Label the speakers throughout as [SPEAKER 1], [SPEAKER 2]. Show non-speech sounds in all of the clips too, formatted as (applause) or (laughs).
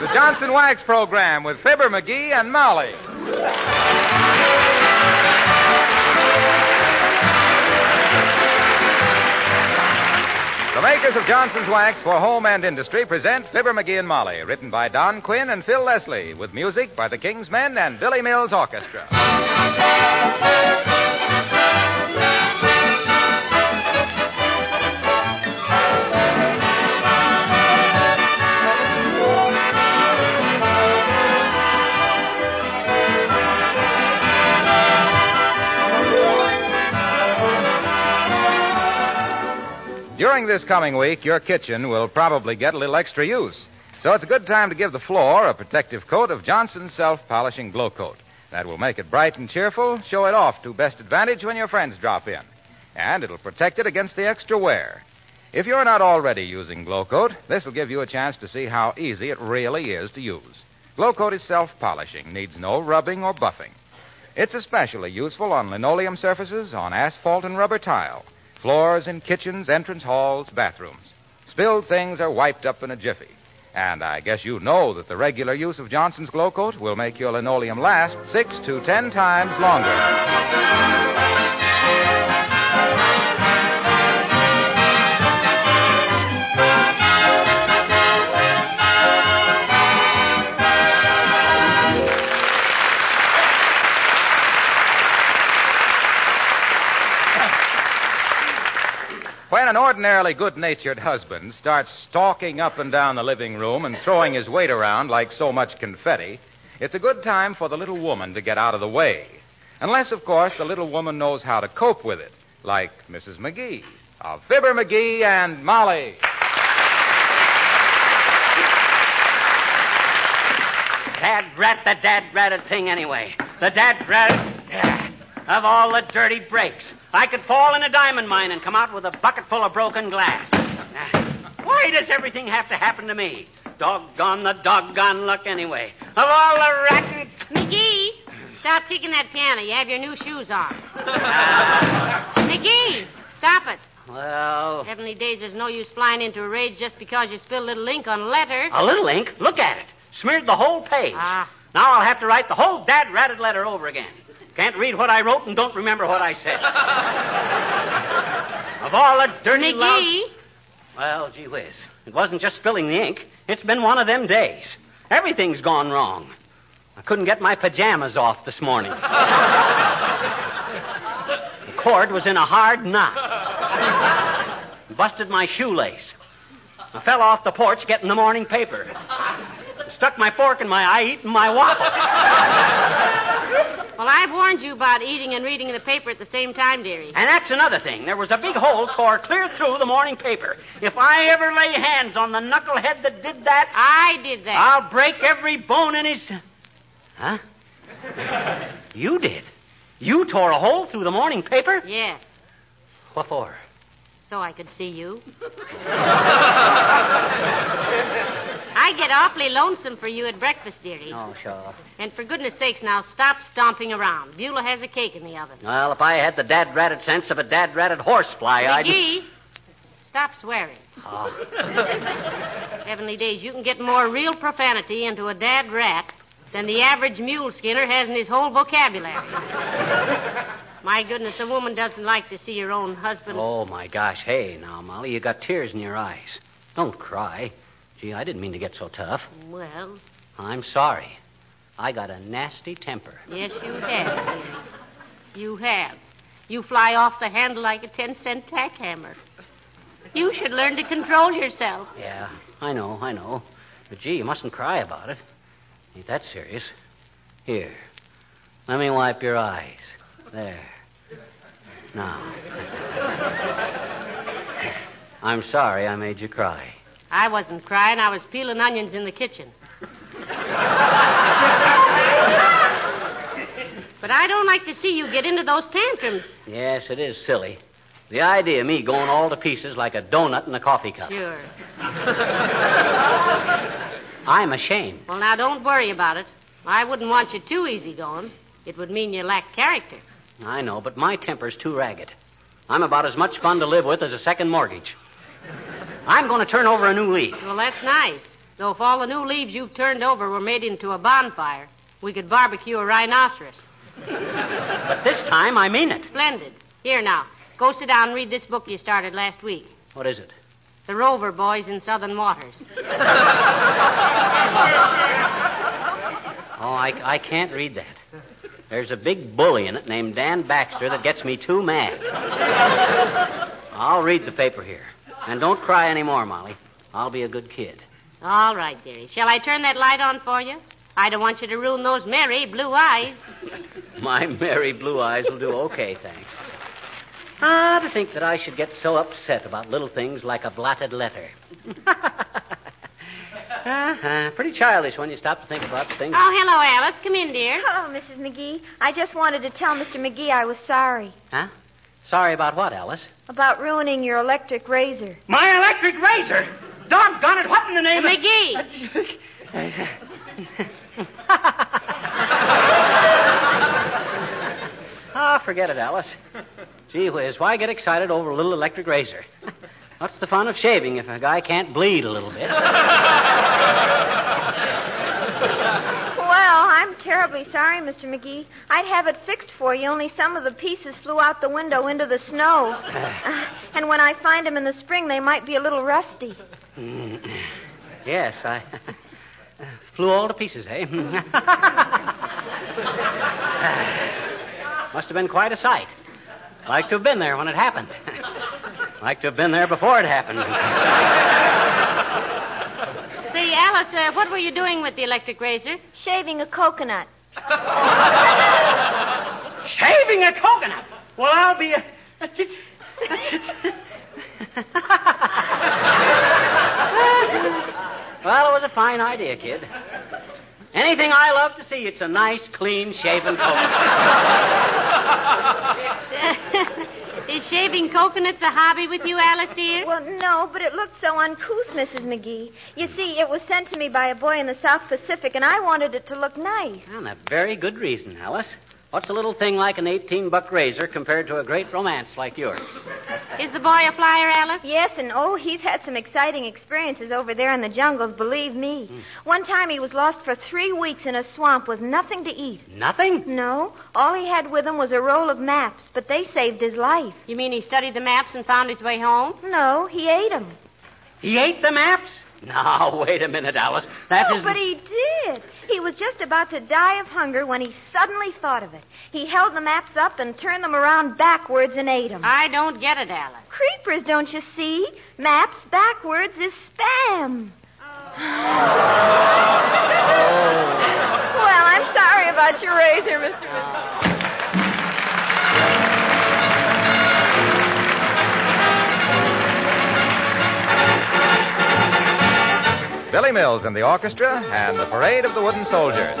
[SPEAKER 1] the Johnson Wax Program with Fibber McGee and Molly. The makers of Johnson's Wax for Home and Industry present Fibber McGee and Molly, written by Don Quinn and Phil Leslie, with music by the King's Men and Billy Mills Orchestra. During this coming week, your kitchen will probably get a little extra use. So it's a good time to give the floor a protective coat of Johnson's self polishing glow coat. That will make it bright and cheerful, show it off to best advantage when your friends drop in. And it'll protect it against the extra wear. If you're not already using Glow Coat, this will give you a chance to see how easy it really is to use. Glow Coat is self polishing, needs no rubbing or buffing. It's especially useful on linoleum surfaces, on asphalt and rubber tile, floors and kitchens, entrance halls, bathrooms. Spilled things are wiped up in a jiffy. And I guess you know that the regular use of Johnson's Glow Coat will make your linoleum last six to ten times longer. An ordinarily good natured husband starts stalking up and down the living room and throwing his weight around like so much confetti, it's a good time for the little woman to get out of the way. Unless, of course, the little woman knows how to cope with it, like Mrs. McGee of Fibber McGee and Molly.
[SPEAKER 2] Dad rat the dad ratted thing anyway. The dad rat of all the dirty breaks. I could fall in a diamond mine and come out with a bucket full of broken glass. Why does everything have to happen to me? Doggone the doggone luck anyway. Of all the rackets.
[SPEAKER 3] McGee, stop kicking that piano. You have your new shoes on. (laughs) McGee, stop it.
[SPEAKER 2] Well,
[SPEAKER 3] Heavenly days, there's no use flying into a rage just because you spilled a little ink on a letter.
[SPEAKER 2] a little ink. Look at it. Smeared the whole page.
[SPEAKER 3] Ah.
[SPEAKER 2] Now I'll have to write the whole dad ratted letter over again. Can't read what I wrote and don't remember what I said. (laughs) of all the dirty loud- Well, gee whiz. It wasn't just spilling the ink. It's been one of them days. Everything's gone wrong. I couldn't get my pajamas off this morning. the cord was in a hard knot. Busted my shoelace. I fell off the porch getting the morning paper. Stuck my fork in my eye eating my waffle.
[SPEAKER 3] Well, I've warned you about eating and reading the paper at the same time, dearie.
[SPEAKER 2] And that's another thing. There was a big hole tore clear through the morning paper. If I ever lay hands on the knucklehead that did that,
[SPEAKER 3] I did that.
[SPEAKER 2] I'll break every bone in his. Huh? (laughs) You did? You tore a hole through the morning paper?
[SPEAKER 3] Yes,
[SPEAKER 2] What for?
[SPEAKER 3] so I could see you. (laughs) I get awfully lonesome for you at breakfast, dearie.
[SPEAKER 2] Oh, sure.
[SPEAKER 3] And for goodness sakes, now stop stomping around. Beulah has a cake in the oven.
[SPEAKER 2] Well, if I had the dad ratted sense of a dad ratted horsefly, I'd.
[SPEAKER 3] McGee, stop swearing.
[SPEAKER 2] Oh.
[SPEAKER 3] Heavenly days, you can get more real profanity into a dad rat than the average mule skinner has in his whole vocabulary. My goodness, a woman doesn't like to see her own husband.
[SPEAKER 2] Oh, my gosh. Hey, now, Molly, you got tears in your eyes. Don't cry. Gee, I didn't mean to get so tough.
[SPEAKER 3] Well,
[SPEAKER 2] I'm sorry. I got a nasty temper.
[SPEAKER 3] yes, you have. You have. You fly off the handle like a ten cent tack hammer. You should learn to control yourself.
[SPEAKER 2] Yeah, I know, I know. But gee, you mustn't cry about it. Ain't that serious. Here, let me wipe your eyes. There. Now. (laughs) I'm sorry I made you cry.
[SPEAKER 3] I wasn't crying. I was peeling onions in the kitchen. but I don't like to see you get into those tantrums.
[SPEAKER 2] Yes, it is silly. The idea of me going all to pieces like a donut in a coffee cup.
[SPEAKER 3] Sure. (laughs)
[SPEAKER 2] I'm ashamed.
[SPEAKER 3] Well, now don't worry about it. I wouldn't want you too easy going. It would mean you lack character.
[SPEAKER 2] I know, but my temper's too ragged. I'm about as much fun to live with as a second mortgage. I'm going to turn over a new leaf.
[SPEAKER 3] Well, that's nice. Though if all the new leaves you've turned over were made into a bonfire, we could barbecue a rhinoceros.
[SPEAKER 2] But (laughs) this time, I mean it.
[SPEAKER 3] Splendid. Here now, go sit down and read this book you started last week.
[SPEAKER 2] What is it?
[SPEAKER 3] The Rover Boys in Southern Waters. (laughs)
[SPEAKER 2] Oh, I, I can't read that. There's a big bully in it named Dan Baxter that gets me too mad. I'll read the paper here. And don't cry any more, Molly. I'll be a good kid.
[SPEAKER 3] All right, dearie. Shall I turn that light on for you? I don't want you to ruin those merry blue eyes. (laughs)
[SPEAKER 2] My merry blue eyes will do okay, thanks. Ah, to think that I should get so upset about little things like a blotted letter. (laughs) uh-huh. Pretty childish when you stop to think about things.
[SPEAKER 3] Oh, hello, Alice. Come in, dear.
[SPEAKER 4] Oh, Mrs. McGee, I just wanted to tell Mr. McGee I was sorry
[SPEAKER 2] Huh? Sorry about what, Alice?
[SPEAKER 4] about ruining your electric razor.
[SPEAKER 2] My electric razor! Doggone it, what in the name of...
[SPEAKER 3] McGee. (laughs) (laughs)
[SPEAKER 2] Ah, forget it, Alice. Gee whiz, why get excited over a little electric razor? What's the fun of shaving if a guy can't bleed a little bit? (laughs)
[SPEAKER 4] I'm terribly sorry, Mr. McGee. I'd have it fixed for you, only some of the pieces flew out the window into the snow. (clears throat) Uh, and when I find them in the spring, they might be a little rusty. (clears throat)
[SPEAKER 2] Yes, I (laughs) flew all to pieces, eh? (laughs) Must have been quite a sight. Like to have been there when it happened. (laughs) like to have been there before it happened.
[SPEAKER 3] Say, uh, what were you doing with the electric razor?
[SPEAKER 4] Shaving a coconut.
[SPEAKER 2] Shaving a coconut. Well, I'll be a. That's it. That's it. well, it was a fine idea, kid. Anything I love to see, it's a nice, clean shaven coconut. (laughs)
[SPEAKER 3] Is shaving coconuts a hobby with you, Alice, dear?
[SPEAKER 4] Well, no, but it looked so uncouth, Mrs. McGee. You see, it was sent to me by a boy in the South Pacific, and I wanted it to look nice.
[SPEAKER 2] and a very good reason, Alice. What's a little thing like an 18 buck razor compared to a great romance like yours?
[SPEAKER 3] Is the boy a flyer, Alice?
[SPEAKER 4] Yes, and oh, he's had some exciting experiences over there in the jungles, believe me. Hmm. One time he was lost for three weeks in a swamp with nothing to eat.
[SPEAKER 2] Nothing?
[SPEAKER 4] No, all he had with him was a roll of maps, but they saved his life.
[SPEAKER 3] You mean he studied the maps and found his way home?
[SPEAKER 4] No, he ate them.
[SPEAKER 2] He ate the maps? Now, (laughs) wait a minute, Alice. That
[SPEAKER 4] oh,
[SPEAKER 2] isn't-
[SPEAKER 4] but he did. He was just about to die of hunger when he suddenly thought of it. He held the maps up and turned them around backwards and ate them.
[SPEAKER 3] I don't get it, Alice.
[SPEAKER 4] Creepers, don't you see? Maps backwards is spam. Oh. (laughs) well, I'm sorry about your razor, Mr. Mc-
[SPEAKER 1] Billy Mills and the orchestra and the parade of the wooden soldiers.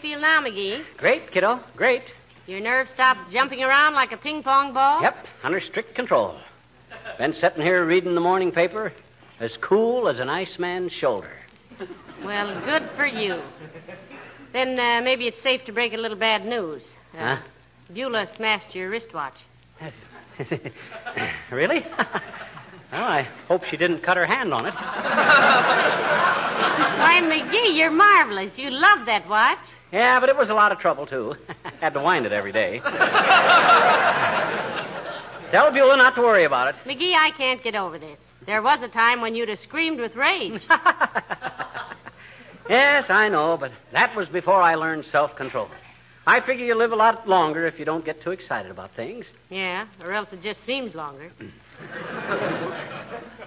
[SPEAKER 3] Feel now, McGee?
[SPEAKER 2] Great, kiddo. Great.
[SPEAKER 3] Your nerves stopped jumping around like a ping pong ball?
[SPEAKER 2] Yep, under strict control. Been sitting here reading the morning paper, as cool as an iceman's shoulder.
[SPEAKER 3] Well, good for you. Then uh, maybe it's safe to break a little bad news. Uh,
[SPEAKER 2] Huh?
[SPEAKER 3] Beulah smashed your wristwatch. (laughs)
[SPEAKER 2] really? (laughs) well, I hope she didn't cut her hand on it. (laughs)
[SPEAKER 3] Why, McGee, you're marvelous. You love that watch.
[SPEAKER 2] Yeah, but it was a lot of trouble, too. (laughs) Had to wind it every day. (laughs) Tell Beulah not to worry about it.
[SPEAKER 3] McGee, I can't get over this. There was a time when you'd have screamed with rage.
[SPEAKER 2] yes, I know, but that was before I learned self control. I figure you live a lot longer if you don't get too excited about things.
[SPEAKER 3] yeah, or else it just seems longer. (clears throat)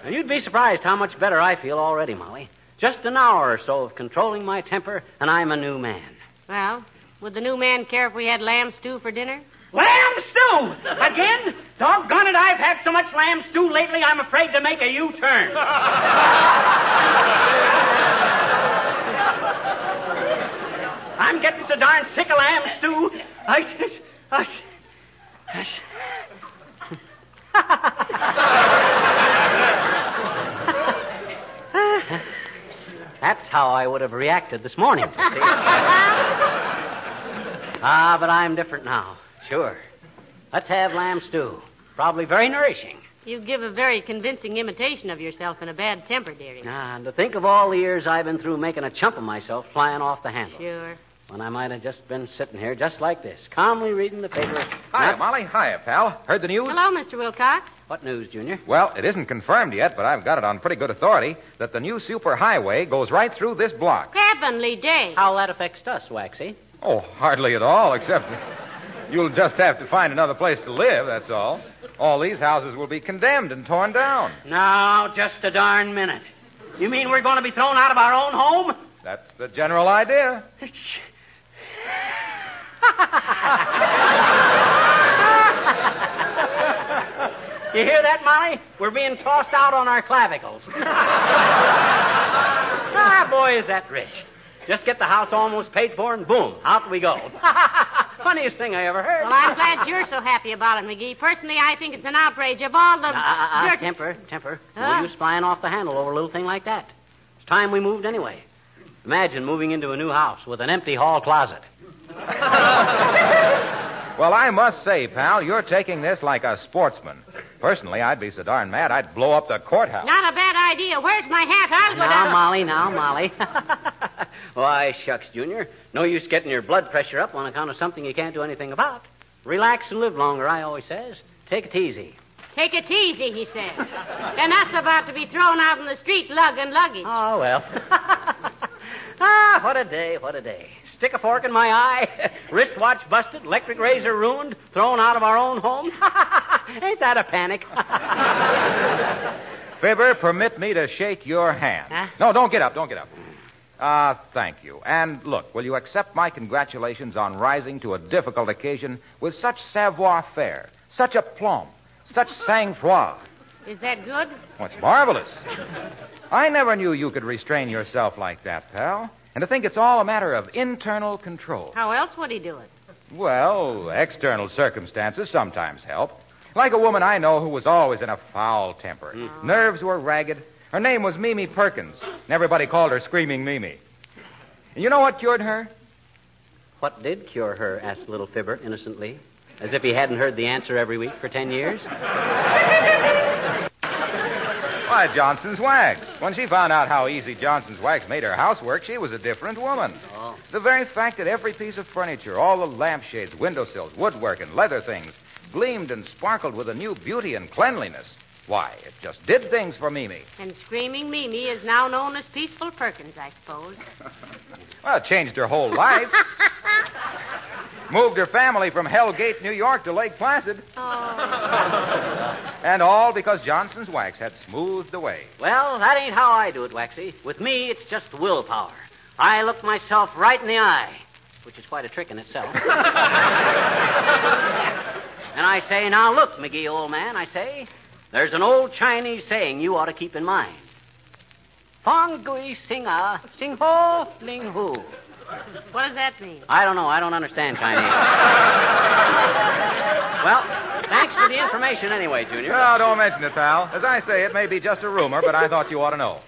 [SPEAKER 2] And you'd be surprised how much better I feel already, Molly. Just an hour or so of controlling my temper, and I'm a new man.
[SPEAKER 3] Well, would the new man care if we had lamb stew for dinner?
[SPEAKER 2] Lamb stew! Again? Doggone it, I've had so much lamb stew lately, I'm afraid to make a U turn. (laughs) I'm getting so darn sick of lamb stew. I. I. I That's how I would have reacted this morning. see. ah, but I'm different now. Sure. Let's have lamb stew. Probably very nourishing.
[SPEAKER 3] You give a very convincing imitation of yourself in a bad temper, dearie.
[SPEAKER 2] Ah, and to think of all the years I've been through making a chump of myself flying off the handle.
[SPEAKER 3] Sure.
[SPEAKER 2] When I might have just been sitting here just like this, calmly reading the paper.
[SPEAKER 1] Hiya,
[SPEAKER 2] Not-
[SPEAKER 1] Molly. Hiya, pal. Heard the news?
[SPEAKER 3] Hello, Mr. Wilcox.
[SPEAKER 2] What news, Junior?
[SPEAKER 1] Well, it isn't confirmed yet, but I've got it on pretty good authority that the new superhighway goes right through this block.
[SPEAKER 3] Heavenly day.
[SPEAKER 2] How that affects us, Waxy.
[SPEAKER 1] Oh, hardly at all, except you'll just have to find another place to live, that's all. All these houses will be condemned and torn down.
[SPEAKER 2] Now, just a darn minute. You mean we're going to be thrown out of our own home?
[SPEAKER 1] That's the general idea. (laughs)
[SPEAKER 2] You hear that, Molly? We're being tossed out on our clavicles. (laughs) ah, boy, is that rich. Just get the house almost paid for, and boom, out we go. (laughs) Funniest thing I ever heard.
[SPEAKER 3] Well, I'm glad you're so happy about it, McGee. Personally, I think it's an outrage of all the
[SPEAKER 2] Uh, uh, uh,
[SPEAKER 3] dirt-
[SPEAKER 2] temper, temper.
[SPEAKER 3] Huh?
[SPEAKER 2] No use flying off the handle over a little thing like that. It's time we moved anyway. Imagine moving into a new house with an empty hall closet. (laughs)
[SPEAKER 1] Well, I must say, pal, you're taking this like a sportsman. Personally, I'd be so darn mad I'd blow up the courthouse.
[SPEAKER 3] Not a bad idea. Where's my hat? I'll go
[SPEAKER 2] Now,
[SPEAKER 3] down.
[SPEAKER 2] Molly, now, Molly. (laughs) Why, shucks, Junior. No use getting your blood pressure up on account of something you can't do anything about. Relax and live longer, I always says. Take it easy.
[SPEAKER 3] Take it easy, he says. then us about to be thrown out in the street lugging luggage.
[SPEAKER 2] Oh, well. (laughs) ah, what a day, what a day. Stick a fork in my eye, (laughs) wristwatch busted, electric razor ruined, thrown out of our own home. (laughs) Ain't that a panic? (laughs)
[SPEAKER 1] Fibber, permit me to shake your hand.
[SPEAKER 2] Huh?
[SPEAKER 1] No, don't get up, don't get up. Ah, thank you. And look, will you accept my congratulations on rising to a difficult occasion with such savoir faire, such aplomb, such sang-froid?
[SPEAKER 3] Is that good?
[SPEAKER 1] What's marvelous. I never knew you could restrain yourself like that, pal. And to think it's all a matter of internal control.
[SPEAKER 3] How else would he do it?
[SPEAKER 1] Well, external circumstances sometimes help. Like a woman I know who was always in a foul temper. Hmm. Nerves were ragged. Her name was Mimi Perkins, and everybody called her Screaming Mimi. And you know what cured her?
[SPEAKER 2] what did cure her? asked little Fibber innocently, as if he hadn't heard the answer every week for ten years. (laughs)
[SPEAKER 1] Why, Johnson's wax. When she found out how easy Johnson's wax made her housework, she was a different woman.
[SPEAKER 2] Oh.
[SPEAKER 1] The very fact that every piece of furniture, all the lampshades, windowsills, woodwork, and leather things gleamed and sparkled with a new beauty and cleanliness. Why, it just did things for Mimi.
[SPEAKER 3] And Screaming Mimi is now known as Peaceful Perkins, I suppose. (laughs)
[SPEAKER 1] Well, it changed her whole life. (laughs) Moved her family from Hellgate, New York to Lake Placid.
[SPEAKER 3] Oh.
[SPEAKER 1] And all because Johnson's wax had smoothed the way.
[SPEAKER 2] Well, that ain't how I do it, Waxy. With me, it's just willpower. I look myself right in the eye, which is quite a trick in itself. (laughs) and I say, now look, McGee, old man, I say, there's an old Chinese saying you ought to keep in mind. Fong gui sing a, sing ho, ling hu.
[SPEAKER 3] What does that mean?
[SPEAKER 2] I don't know. I don't understand Chinese. (laughs) well, thanks for the information anyway, Junior.
[SPEAKER 1] No, don't mention it, pal. As I say, it may be just a rumor, but I thought you ought to know.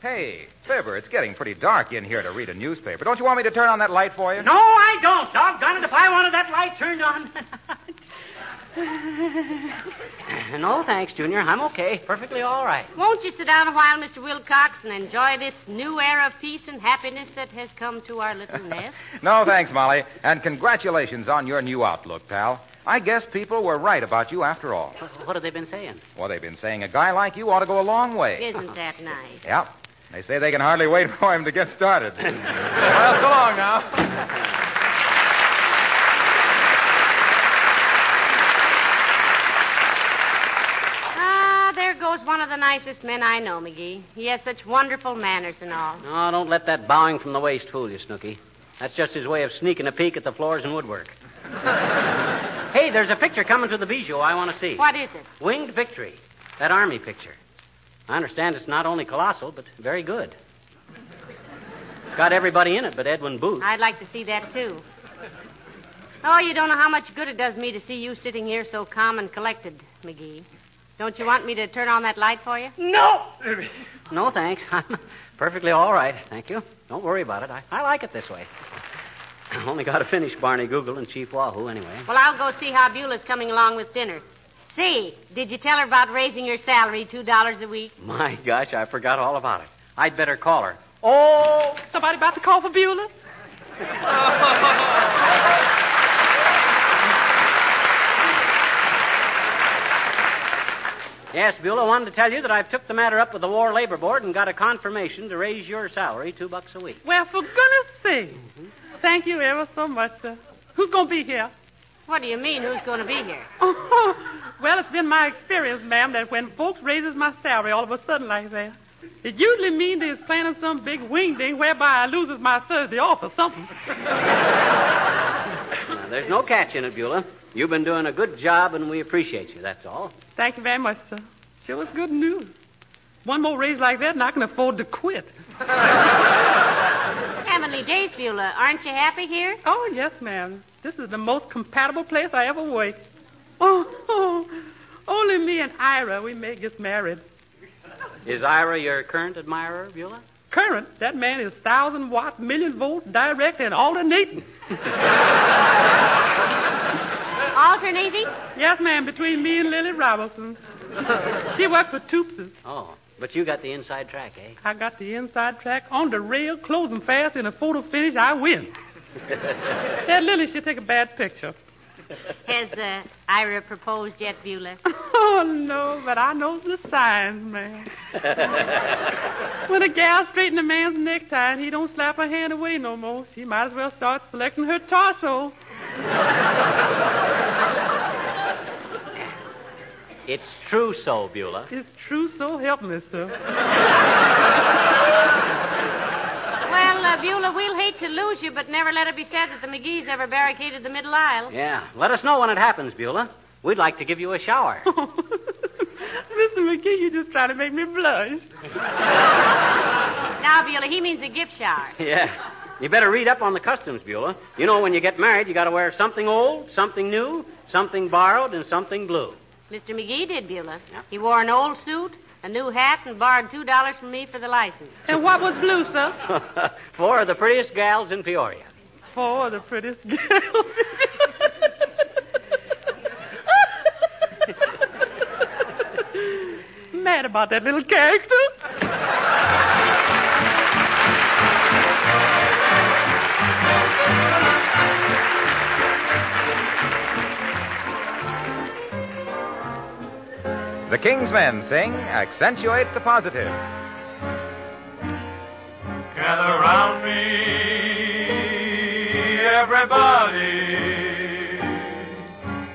[SPEAKER 1] Hey, Fibber, it's getting pretty dark in here to read a newspaper. Don't you want me to turn on that light for you?
[SPEAKER 2] No, I don't. Doggone it, if I wanted that light turned on. (laughs) no, thanks, Junior. I'm okay. Perfectly all right.
[SPEAKER 3] Won't you sit down a while, Mr. Wilcox, and enjoy this new era of peace and happiness that has come to our little nest? (laughs)
[SPEAKER 1] no, thanks, Molly. And congratulations on your new outlook, pal. I guess people were right about you after all. (laughs)
[SPEAKER 2] What have they been saying?
[SPEAKER 1] Well, they've been saying a guy like you ought to go a long way.
[SPEAKER 3] Isn't (laughs) that nice?
[SPEAKER 1] Yep. They say they can hardly wait for him to get started. (laughs) well, so long now.
[SPEAKER 3] Ah, there goes one of the nicest men I know, McGee. He has such wonderful manners and all.
[SPEAKER 2] No, don't let that bowing from the waist fool you, Snooky. That's just his way of sneaking a peek at the floors and woodwork. Hey, there's a picture coming to the Bijou I want to see.
[SPEAKER 3] What is it?
[SPEAKER 2] Winged Victory. That army picture. I understand it's not only colossal, but very good. It's got everybody in it but Edwin Booth.
[SPEAKER 3] I'd like to see that, too. Oh, you don't know how much good it does me to see you sitting here so calm and collected, McGee. Don't you want me to turn on that light for you?
[SPEAKER 2] No! No, thanks. (laughs) I'm perfectly all right. Thank you. Don't worry about it. I, I like it this way. I've only got to finish Barney Google and Chief Wahoo anyway.
[SPEAKER 3] Well, I'll go see how Beulah's coming along with dinner. Say, did you tell her about raising your salary $2 a week?
[SPEAKER 2] My gosh, I forgot all about it. I'd better call her. Oh,
[SPEAKER 5] Somebody about to call for Beulah? (laughs)
[SPEAKER 2] yes, Beulah, I wanted to tell you that I've took the matter up with the War Labor Board and got a confirmation to raise your salary two bucks a week.
[SPEAKER 5] Well, for goodness sake. Thank you ever so much, sir. Who's going to be here?
[SPEAKER 3] What do you mean, who's going to be here? (laughs)
[SPEAKER 5] well, it's been my experience, ma'am, that when folks raises my salary all of a sudden like that, it usually means they's planning some big wing ding whereby I loses my Thursday off or something. (laughs)
[SPEAKER 2] Now, there's no catch in it, Beulah. You've been doing a good job, and we appreciate you, that's all.
[SPEAKER 5] Thank you very much, sir. Sure is good news. One more raise like that, and I can afford to quit. (laughs)
[SPEAKER 3] Heavenly days, Beulah. Aren't you happy here?
[SPEAKER 5] Oh, yes, ma'am. This is the most compatible place I ever worked. Oh, oh, only me and Ira, we may get married.
[SPEAKER 2] Is Ira your current admirer, Beulah?
[SPEAKER 5] Current, that man is thousand watt, million volt, direct, and alternating. (laughs)
[SPEAKER 3] Alternating?
[SPEAKER 5] Yes, ma'am, between me and Lily Robertson. She worked for Toopses.
[SPEAKER 2] Oh, but you got the inside track, eh?
[SPEAKER 5] I got the inside track on the rail, closing fast, in a photo finish, I win. (laughs) that Lily should take a bad picture. (laughs)
[SPEAKER 3] Has uh, Ira proposed yet, Beulah?
[SPEAKER 5] Oh, no, but I know the signs, man. (laughs) when a gal straighten a man's necktie and he don't slap her hand away no more, she might as well start selecting her torso.
[SPEAKER 2] It's true so, Beulah.
[SPEAKER 5] It's true, so help me, sir. (laughs)
[SPEAKER 3] Well, uh, Beulah, we'll hate to lose you, but never let it be said that the McGee's ever barricaded the middle aisle.
[SPEAKER 2] Yeah. Let us know when it happens, Beulah. We'd like to give you a shower. (laughs)
[SPEAKER 5] Mr. McGee, you're just trying to make me blush.
[SPEAKER 3] Now, Beulah, he means a gift shower. (laughs)
[SPEAKER 2] yeah. You better read up on the customs, Beulah. You know, when you get married, you got to wear something old, something new, something borrowed, and something blue.
[SPEAKER 3] Mr. McGee did, Beulah.
[SPEAKER 2] Yeah.
[SPEAKER 3] He wore an old suit, a new hat, and borrowed two dollars from me for the license.
[SPEAKER 5] And what was blue, sir? (laughs)
[SPEAKER 2] Four of the prettiest gals in Peoria.
[SPEAKER 5] Four of the prettiest (laughs) girls. (laughs) Mad about that little character.
[SPEAKER 1] The King's Men sing Accentuate the Positive.
[SPEAKER 6] Gather round me, everybody.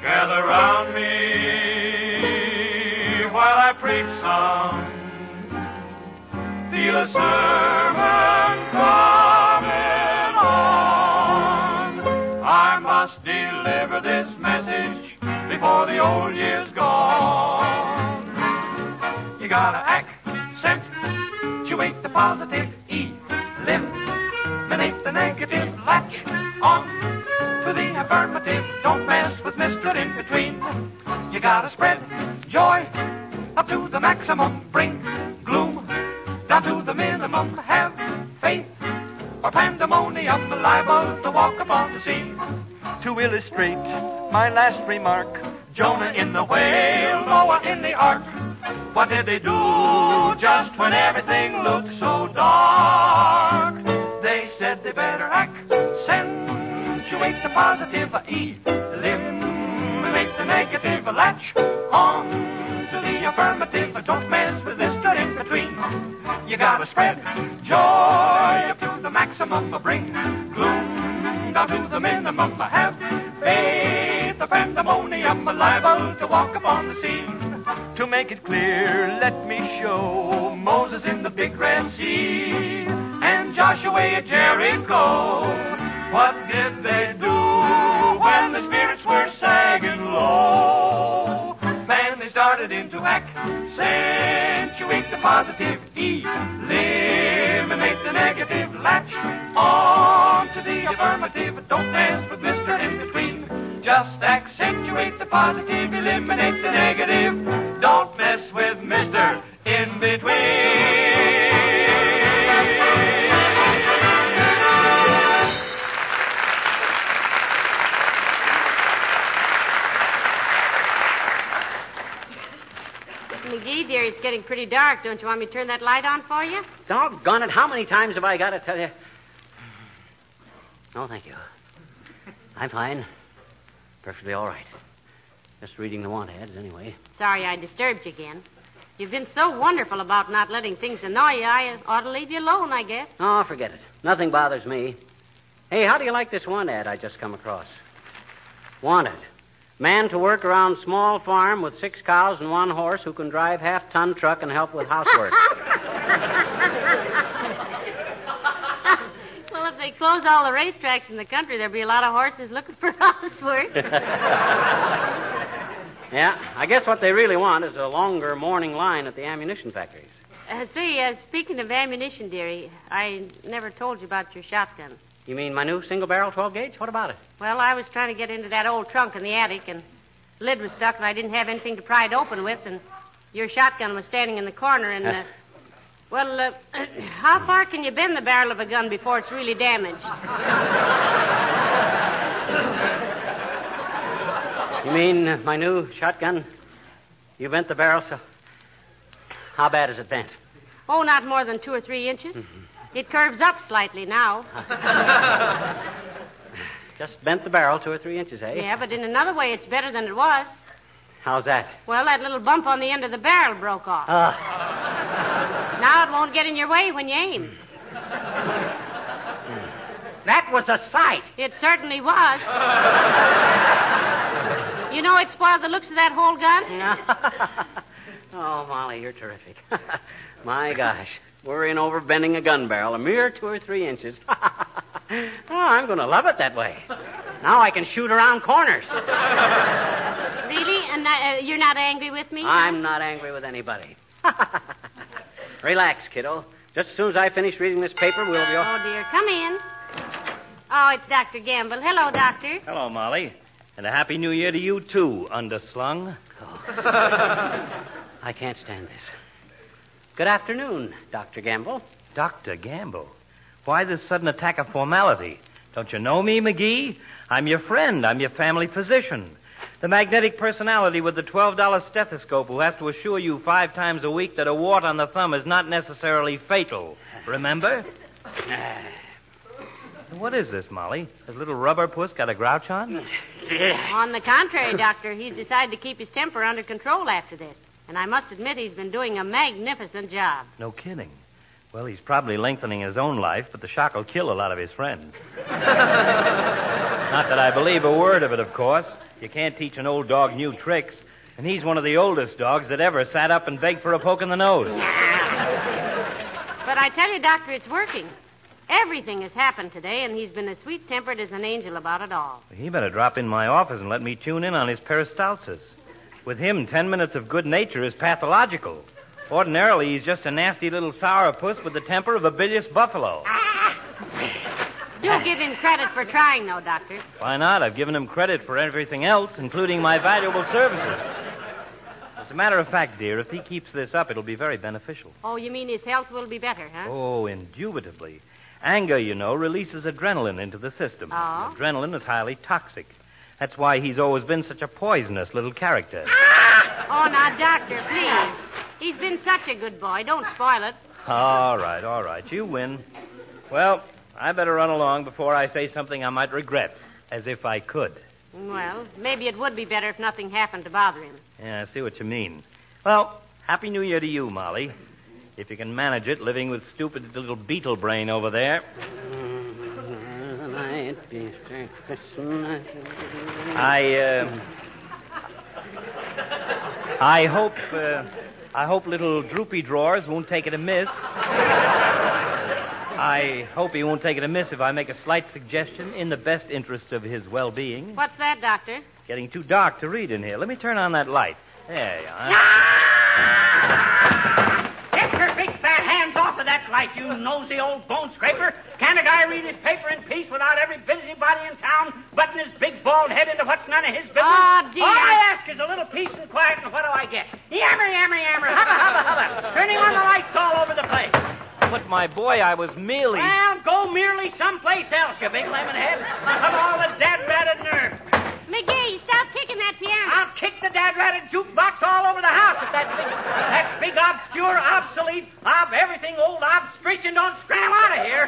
[SPEAKER 6] Gather round me while I preach some. Feel a sermon coming on. I must deliver this message before the old year's gone. You gotta accentuate the positive. E. Eliminate the negative. Latch on to the affirmative. Don't mess with Mr. In Between. You gotta spread joy up to the maximum. Bring gloom down to the minimum. Have faith or pandemonium liable to walk upon the scene. To illustrate my last remark, Jonah in the whale, Noah in the ark. What did they do just when everything looked so dark? They said they better accentuate the positive, eliminate the negative, latch on to the affirmative. Don't mess with this stuff in between. You gotta spread joy up to the maximum, bring gloom down to the minimum. Have faith, the pandemonium, liable to walk upon the scene. Make it clear, let me show Moses in the big Red Sea and Joshua at Jericho. What did they do when the spirits were sagging low? Man, they started into accentuate the positive, E, eliminate the negative, latch on to the affirmative. Don't mess with Mr. In Between. Just accentuate the positive, eliminate the negative. Don't mess with Mr. In Between.
[SPEAKER 3] McGee, dear, it's getting pretty dark. Don't you want me to turn that light on for you?
[SPEAKER 2] Doggone it, how many times have I got to tell you? No, thank you. I'm fine. Perfectly all right. Just reading the want ads, anyway.
[SPEAKER 3] Sorry I disturbed you again. You've been so wonderful about not letting things annoy you, I ought to leave you alone, I guess.
[SPEAKER 2] Oh, forget it. Nothing bothers me. Hey, how do you like this want ad I just come across? Wanted. Man to work around small farm with six cows and one horse who can drive half ton truck and help with housework. (laughs)
[SPEAKER 3] they close all the racetracks in the country, there'll be a lot of horses looking for (laughs) housework. (laughs)
[SPEAKER 2] yeah, I guess what they really want is a longer morning line at the ammunition factories.
[SPEAKER 3] Uh, say, uh, speaking of ammunition, dearie, I never told you about your shotgun.
[SPEAKER 2] You mean my new single barrel 12 gauge? What about it?
[SPEAKER 3] Well, I was trying to get into that old trunk in the attic, and the lid was stuck, and I didn't have anything to pry it open with, and your shotgun was standing in the corner, and, (laughs) uh, well, uh, (clears throat) how far can you bend the barrel of a gun before it's really damaged?
[SPEAKER 2] You mean uh, my new shotgun? You bent the barrel so. How bad is it bent?
[SPEAKER 3] Oh, not more than two or three inches. It curves up slightly now. (laughs)
[SPEAKER 2] Just bent the barrel two or three inches, eh?
[SPEAKER 3] Yeah, but in another way, it's better than it was.
[SPEAKER 2] How's that?
[SPEAKER 3] Well, that little bump on the end of the barrel broke off.
[SPEAKER 2] Ah.
[SPEAKER 3] Now it won't get in your way when you aim.
[SPEAKER 2] That was a sight.
[SPEAKER 3] It certainly was. you know, it spoiled the looks of that whole gun. (laughs)
[SPEAKER 2] oh, Molly, you're terrific. (laughs) My gosh. Worrying over bending a gun barrel a mere two or three inches. (laughs) oh, I'm going to love it that way. Now I can shoot around corners.
[SPEAKER 3] Really? And uh, you're not angry with me?
[SPEAKER 2] I'm not angry with anybody. Relax, kiddo. Just as soon as I finish reading this paper, we'll be off.
[SPEAKER 3] Oh, dear. Come in. Oh, it's Dr. Gamble. Hello, Doctor.
[SPEAKER 7] Hello, Molly. And a happy new year to you, too, underslung. (laughs)
[SPEAKER 2] I can't stand this. Good afternoon, Dr. Gamble.
[SPEAKER 7] Dr. Gamble. Why this sudden attack of formality? Don't you know me, McGee? I'm your friend. I'm your family physician. The magnetic personality with the $12 stethoscope who has to assure you five times a week that a wart on the thumb is not necessarily fatal. Remember? (sighs) What is this, Molly? Has little rubber puss got a grouch on? (laughs)
[SPEAKER 3] On the contrary, Doctor, he's decided to keep his temper under control after this. And I must admit he's been doing a magnificent job.
[SPEAKER 7] No kidding. Well, he's probably lengthening his own life, but the shock will kill a lot of his friends. (laughs) Not that I believe a word of it, of course. You can't teach an old dog new tricks. And he's one of the oldest dogs that ever sat up and begged for a poke in the nose.
[SPEAKER 3] But I tell you, Doctor, it's working. Everything has happened today, and he's been as sweet tempered as an angel about it all.
[SPEAKER 7] He better drop in my office and let me tune in on his peristalsis. With him, ten minutes of good nature is pathological. Ordinarily, he's just a nasty little sourpuss with the temper of a bilious buffalo. (laughs)
[SPEAKER 3] Do give him credit for trying, though, Doctor.
[SPEAKER 7] Why not? I've given him credit for everything else, including my valuable services. As a matter of fact, dear, if he keeps this up, it'll be very beneficial.
[SPEAKER 3] Oh, you mean his health will be better, huh?
[SPEAKER 7] Oh, indubitably. Anger, you know, releases adrenaline into the system.
[SPEAKER 3] Oh?
[SPEAKER 7] Adrenaline is highly toxic. That's why he's always been such a poisonous little character. Ah!
[SPEAKER 3] Oh, now, Doctor, please. He's been such a good boy. Don't spoil it.
[SPEAKER 7] All right, all right. You win. Well, I better run along before I say something I might regret, as if I could.
[SPEAKER 3] Well, maybe it would be better if nothing happened to bother him.
[SPEAKER 7] Yeah, I see what you mean. Well, Happy New Year to you, Molly. If you can manage it, living with stupid little beetle brain over there. (laughs) I, uh, I hope, uh, I hope little droopy drawers won't take it amiss. I hope he won't take it amiss if I make a slight suggestion in the best interests of his well-being.
[SPEAKER 3] What's that, Doctor?
[SPEAKER 7] Getting too dark to read in here. Let me turn on that light. There you are. Ah!
[SPEAKER 2] Get your big fat hands off of that light, you nosy old bone scraper. Can't a guy read his paper in peace without every busybody in town butting his big bald head into what's none of his business?
[SPEAKER 3] Ah, oh, dear.
[SPEAKER 2] All I ask is a little peace and quiet, and what do I get? Yammer, yammer, yammer, hubba, hubba, hubba. Turning on the lights all over the place.
[SPEAKER 7] But my boy, I was merely.
[SPEAKER 2] Well, go merely someplace else, you big lemon head. Of all the dad-ratted nerves.
[SPEAKER 3] McGee, stop kicking that piano.
[SPEAKER 2] I'll kick the dad-ratted jukebox all over the house if that big, that big obscure, obsolete, ob everything old obstrition don't scram out of here.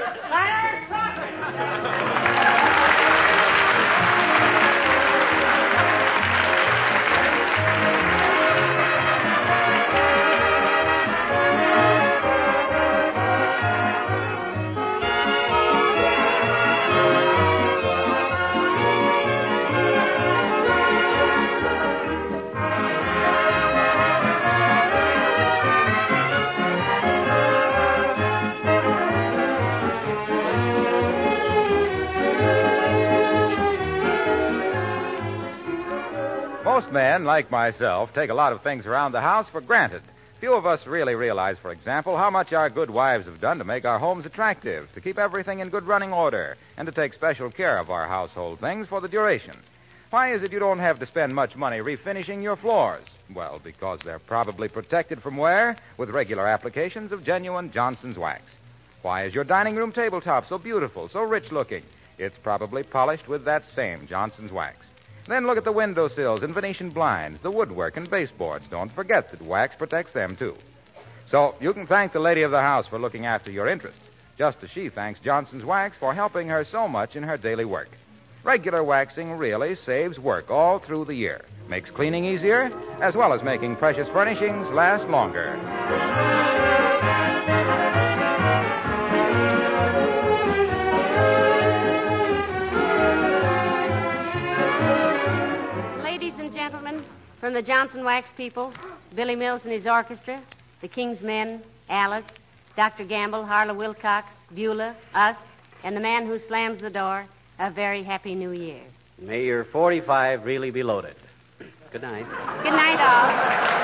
[SPEAKER 1] Most men, like myself, take a lot of things around the house for granted. Few of us really realize, for example, how much our good wives have done to make our homes attractive, to keep everything in good running order, and to take special care of our household things for the duration. Why is it you don't have to spend much money refinishing your floors? Well, because they're probably protected from wear with regular applications of genuine Johnson's wax. Why is your dining room tabletop so beautiful, so rich looking? It's probably polished with that same Johnson's wax. Then look at the windowsills and Venetian blinds, the woodwork and baseboards. Don't forget that wax protects them, too. So you can thank the lady of the house for looking after your interests, just as she thanks Johnson's Wax for helping her so much in her daily work. Regular waxing really saves work all through the year, makes cleaning easier, as well as making precious furnishings last longer.
[SPEAKER 3] From the Johnson Wax people, Billy Mills and his orchestra, the King's Men, Alice, Dr. Gamble, Harlow Wilcox, Beulah, us, and the man who slams the door, a very happy new year.
[SPEAKER 2] May your 45 really be loaded. Good night.
[SPEAKER 3] Good night, all.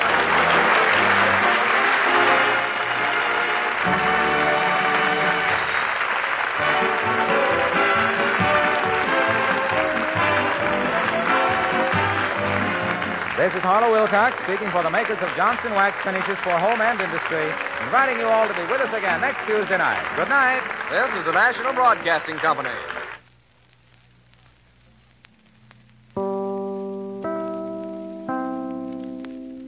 [SPEAKER 1] This is Harlow Wilcox speaking for the makers of Johnson Wax Finishes for Home and Industry, inviting you all to be with us again next Tuesday night. Good night.
[SPEAKER 8] This is the National Broadcasting Company.